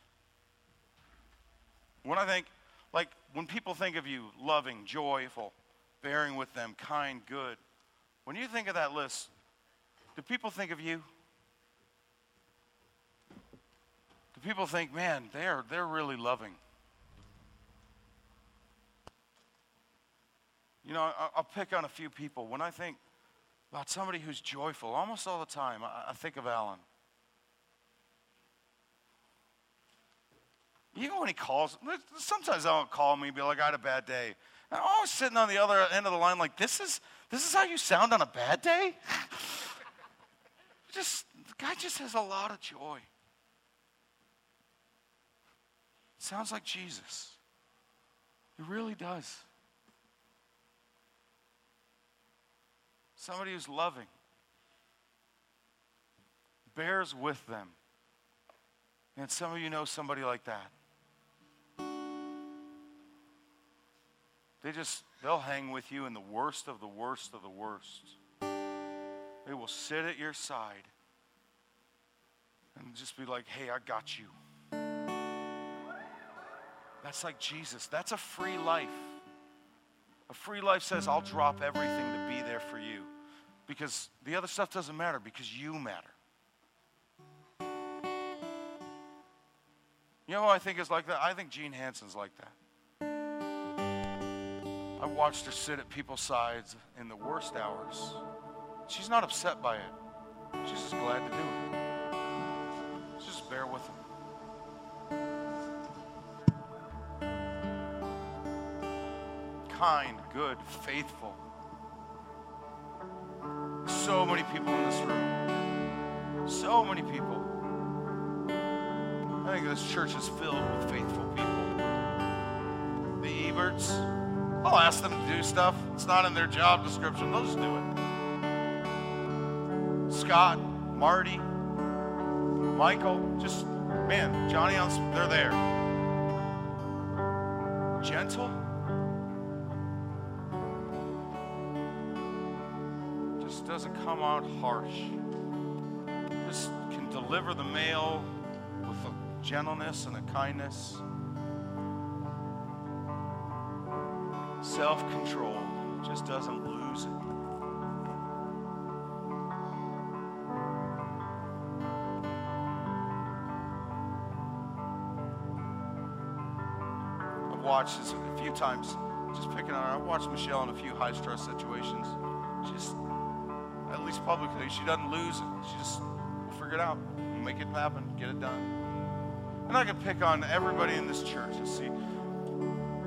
When I think, like, when people think of you loving, joyful, bearing with them, kind, good, when you think of that list, do people think of you? Do people think, man, they're, they're really loving? You know, I'll pick on a few people. When I think about somebody who's joyful, almost all the time, I think of Alan. Even when he calls, sometimes will call me and be like, I had a bad day. And I'm always sitting on the other end of the line like, this is, this is how you sound on a bad day? just, the guy just has a lot of joy. Sounds like Jesus. He really does. somebody who's loving, bears with them. And some of you know somebody like that. They just, they'll hang with you in the worst of the worst of the worst. They will sit at your side and just be like, hey, I got you. That's like Jesus. That's a free life. A free life says, I'll drop everything to be there for you because the other stuff doesn't matter because you matter. You know who I think is like that? I think Gene Hanson's like that. I watched her sit at people's sides in the worst hours. She's not upset by it. She's just glad to do it. Just bear with them. Kind, good, faithful so many people in this room. So many people. I think this church is filled with faithful people. The Eberts, I'll ask them to do stuff. It's not in their job description, they'll just do it. Scott, Marty, Michael, just, man, Johnny, they're there. Gentle Just doesn't come out harsh. Just can deliver the mail with a gentleness and a kindness. Self control just doesn't lose it. I've watched this a few times, just picking on her. I've watched Michelle in a few high stress situations. Just at least publicly, she doesn't lose it. She just will figure it out, make it happen, get it done. And I can pick on everybody in this church and see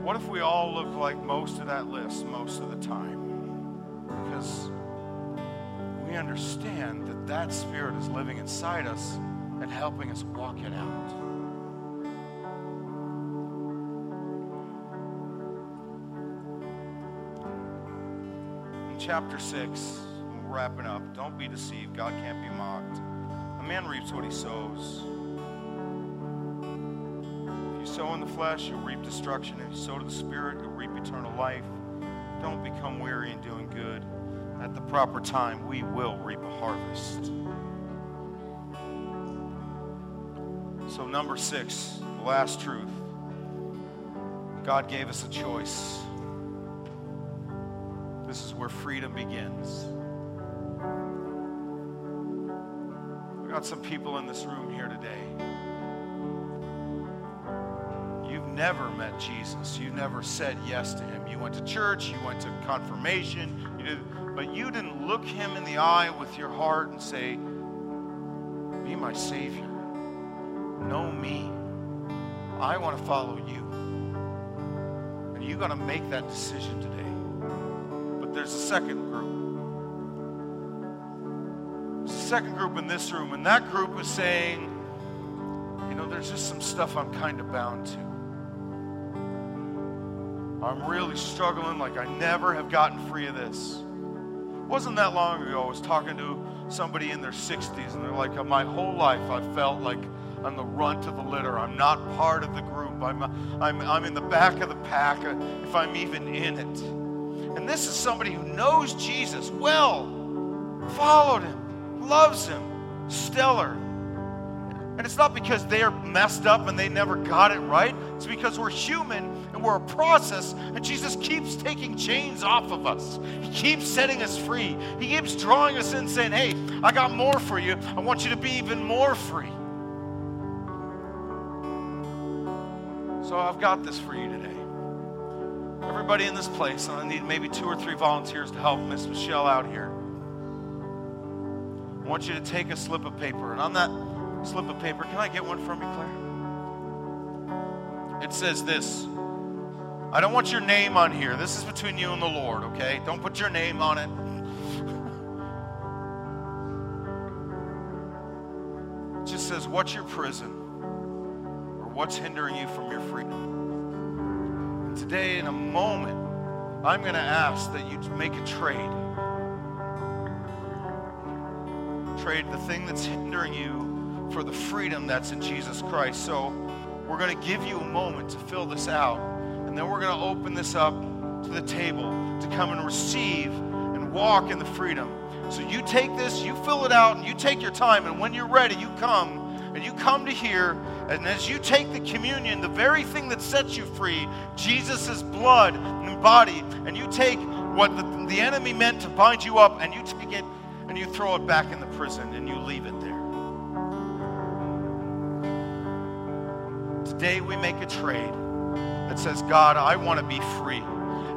what if we all look like most of that list most of the time? Because we understand that that Spirit is living inside us and helping us walk it out. In chapter 6, wrapping up. Don't be deceived. God can't be mocked. A man reaps what he sows. Sow in the flesh, you'll reap destruction. If you sow to the Spirit, you'll reap eternal life. Don't become weary in doing good. At the proper time, we will reap a harvest. So, number six, the last truth God gave us a choice. This is where freedom begins. We got some people in this room here today. Never met Jesus. You never said yes to him. You went to church, you went to confirmation, you did, but you didn't look him in the eye with your heart and say, Be my Savior. Know me. I want to follow you. And you got to make that decision today. But there's a second group. There's a second group in this room, and that group is saying, you know, there's just some stuff I'm kind of bound to. I'm really struggling like I never have gotten free of this. It wasn't that long ago, I was talking to somebody in their 60s, and they're like, my whole life I felt like I'm the runt of the litter. I'm not part of the group. I'm, I'm, I'm in the back of the pack, if I'm even in it. And this is somebody who knows Jesus well, followed him, loves him, stellar. And it's not because they're messed up and they never got it right. It's because we're human we're a process, and Jesus keeps taking chains off of us. He keeps setting us free. He keeps drawing us in, saying, Hey, I got more for you. I want you to be even more free. So I've got this for you today. Everybody in this place, and I need maybe two or three volunteers to help Miss Michelle out here. I want you to take a slip of paper, and on that slip of paper, can I get one from you, Claire? It says this. I don't want your name on here. This is between you and the Lord, okay? Don't put your name on it. It just says, What's your prison? Or what's hindering you from your freedom. And today, in a moment, I'm going to ask that you make a trade. Trade the thing that's hindering you for the freedom that's in Jesus Christ. So, we're going to give you a moment to fill this out, and then we're going to open this up to the table to come and receive and walk in the freedom. So, you take this, you fill it out, and you take your time, and when you're ready, you come and you come to here, and as you take the communion, the very thing that sets you free, Jesus' blood and body, and you take what the, the enemy meant to bind you up, and you take it and you throw it back in the prison and you leave it there. Today we make a trade that says, God, I want to be free.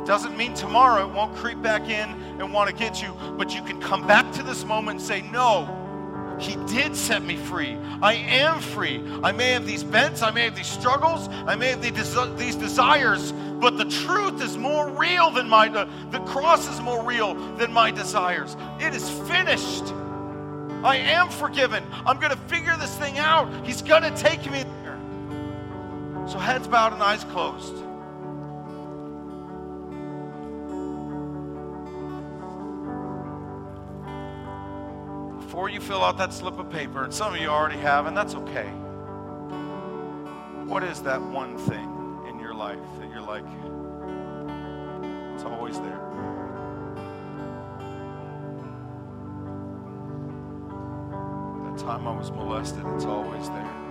Doesn't mean tomorrow it won't creep back in and want to get you, but you can come back to this moment and say, No, he did set me free. I am free. I may have these bents, I may have these struggles, I may have these desires, but the truth is more real than my, the, the cross is more real than my desires. It is finished. I am forgiven. I'm going to figure this thing out. He's going to take me. So, heads bowed and eyes closed. before you fill out that slip of paper, and some of you already have, and that's okay. What is that one thing in your life that you're like, it's always there? That time I was molested, it's always there.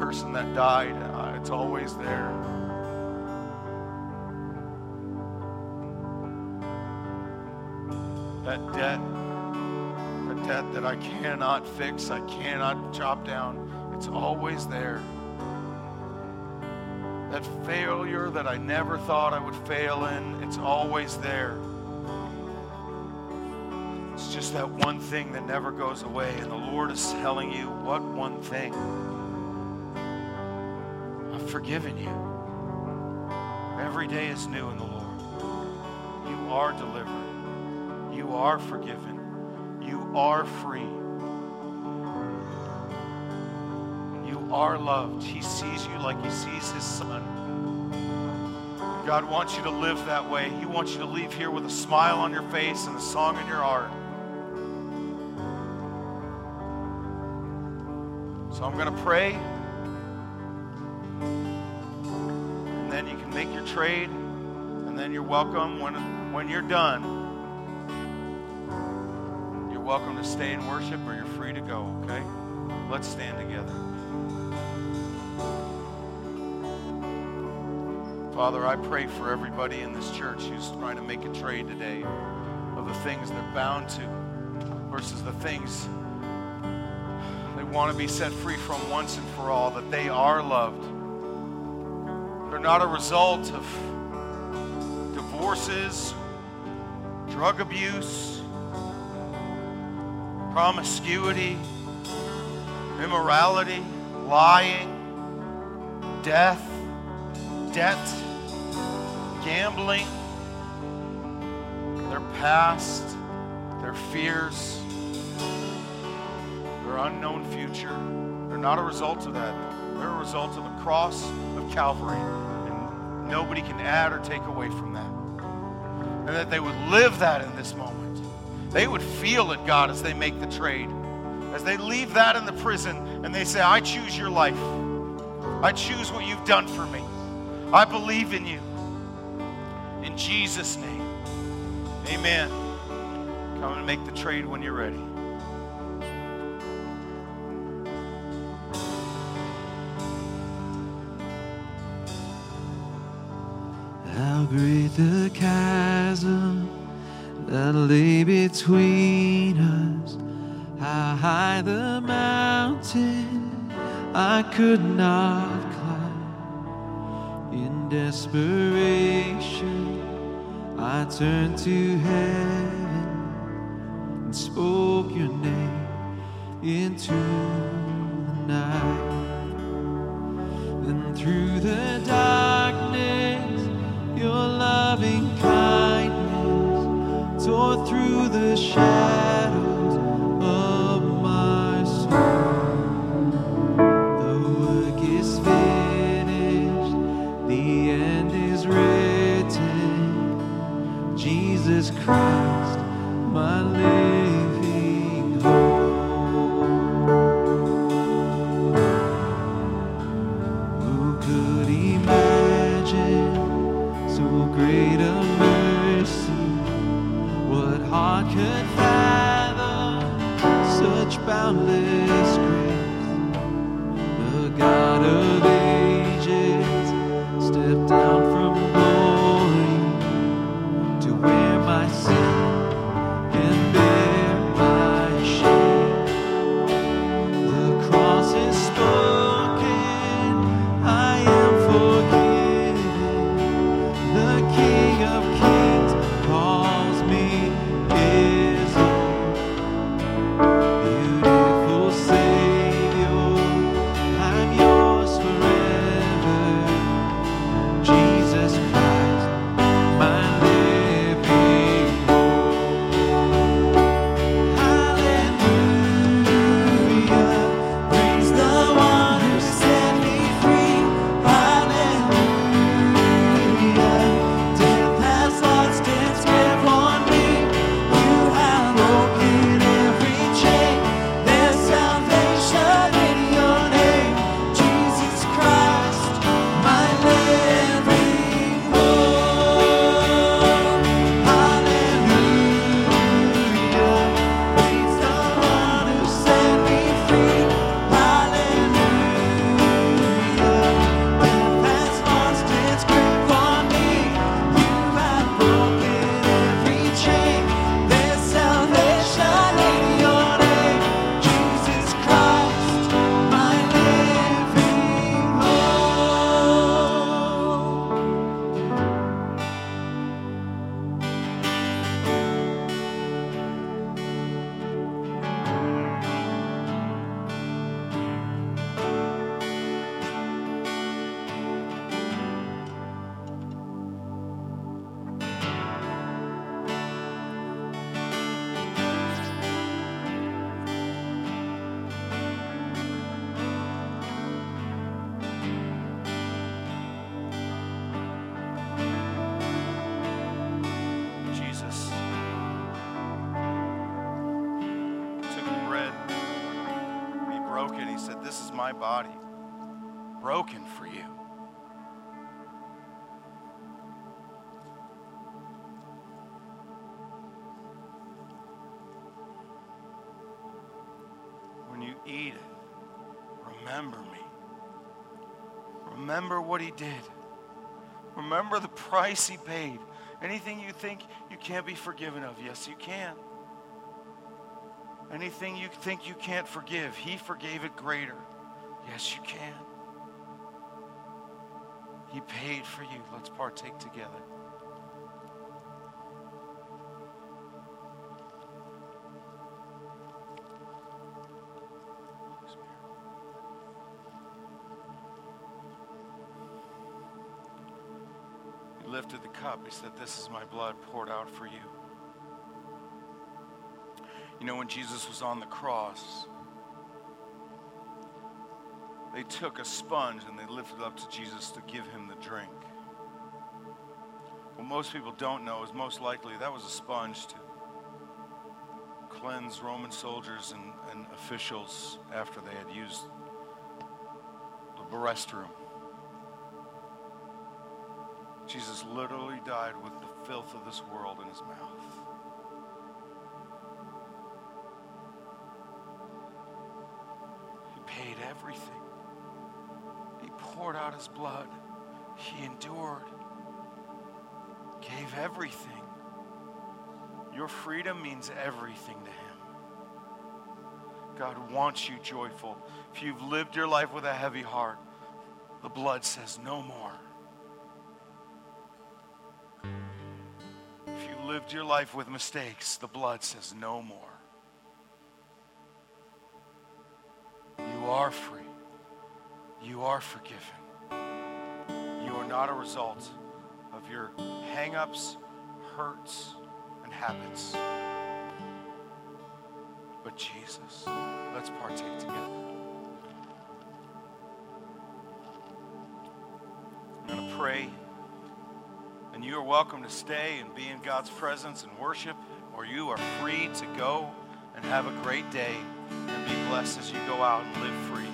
Person that died, uh, it's always there. that debt, a debt that I cannot fix, I cannot chop down, it's always there. That failure that I never thought I would fail in, it's always there. It's just that one thing that never goes away, and the Lord is telling you, What one thing? I've forgiven you. Every day is new in the Lord. You are delivered. You are forgiven. You are free. You are loved. He sees you like he sees his son. God wants you to live that way. He wants you to leave here with a smile on your face and a song in your heart. So I'm going to pray. Trade. And then you're welcome when, when you're done. You're welcome to stay and worship or you're free to go, okay? Let's stand together. Father, I pray for everybody in this church who's trying to make a trade today of the things they're bound to versus the things they want to be set free from once and for all, that they are loved. They're not a result of divorces, drug abuse, promiscuity, immorality, lying, death, debt, gambling, their past, their fears their unknown future. They're not a result of that. They're a result of the cross of Calvary. Nobody can add or take away from that. And that they would live that in this moment. They would feel it, God, as they make the trade. As they leave that in the prison and they say, I choose your life. I choose what you've done for me. I believe in you. In Jesus' name. Amen. Come and make the trade when you're ready. Great the chasm that lay between us, how high the mountain I could not climb. In desperation, I turned to heaven and spoke your name into the night. And through the darkness, remember me. Remember what he did. Remember the price he paid. Anything you think you can't be forgiven of, yes, you can. Anything you think you can't forgive, he forgave it greater. Yes, you can. He paid for you. Let's partake together. Cup. He said, This is my blood poured out for you. You know, when Jesus was on the cross, they took a sponge and they lifted up to Jesus to give him the drink. What most people don't know is most likely that was a sponge to cleanse Roman soldiers and, and officials after they had used the restroom. Jesus literally died with the filth of this world in his mouth. He paid everything. He poured out his blood. He endured, gave everything. Your freedom means everything to him. God wants you joyful. If you've lived your life with a heavy heart, the blood says no more. Lived your life with mistakes, the blood says no more. You are free. You are forgiven. You are not a result of your hang ups, hurts, and habits. But Jesus. Let's partake together. I'm going to pray. And you are welcome to stay and be in God's presence and worship, or you are free to go and have a great day and be blessed as you go out and live free.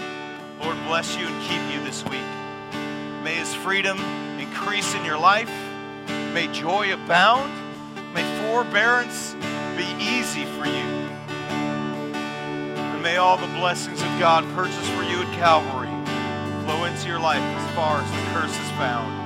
Lord bless you and keep you this week. May his freedom increase in your life. May joy abound. May forbearance be easy for you. And may all the blessings of God purchased for you at Calvary flow into your life as far as the curse is found.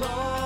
Long.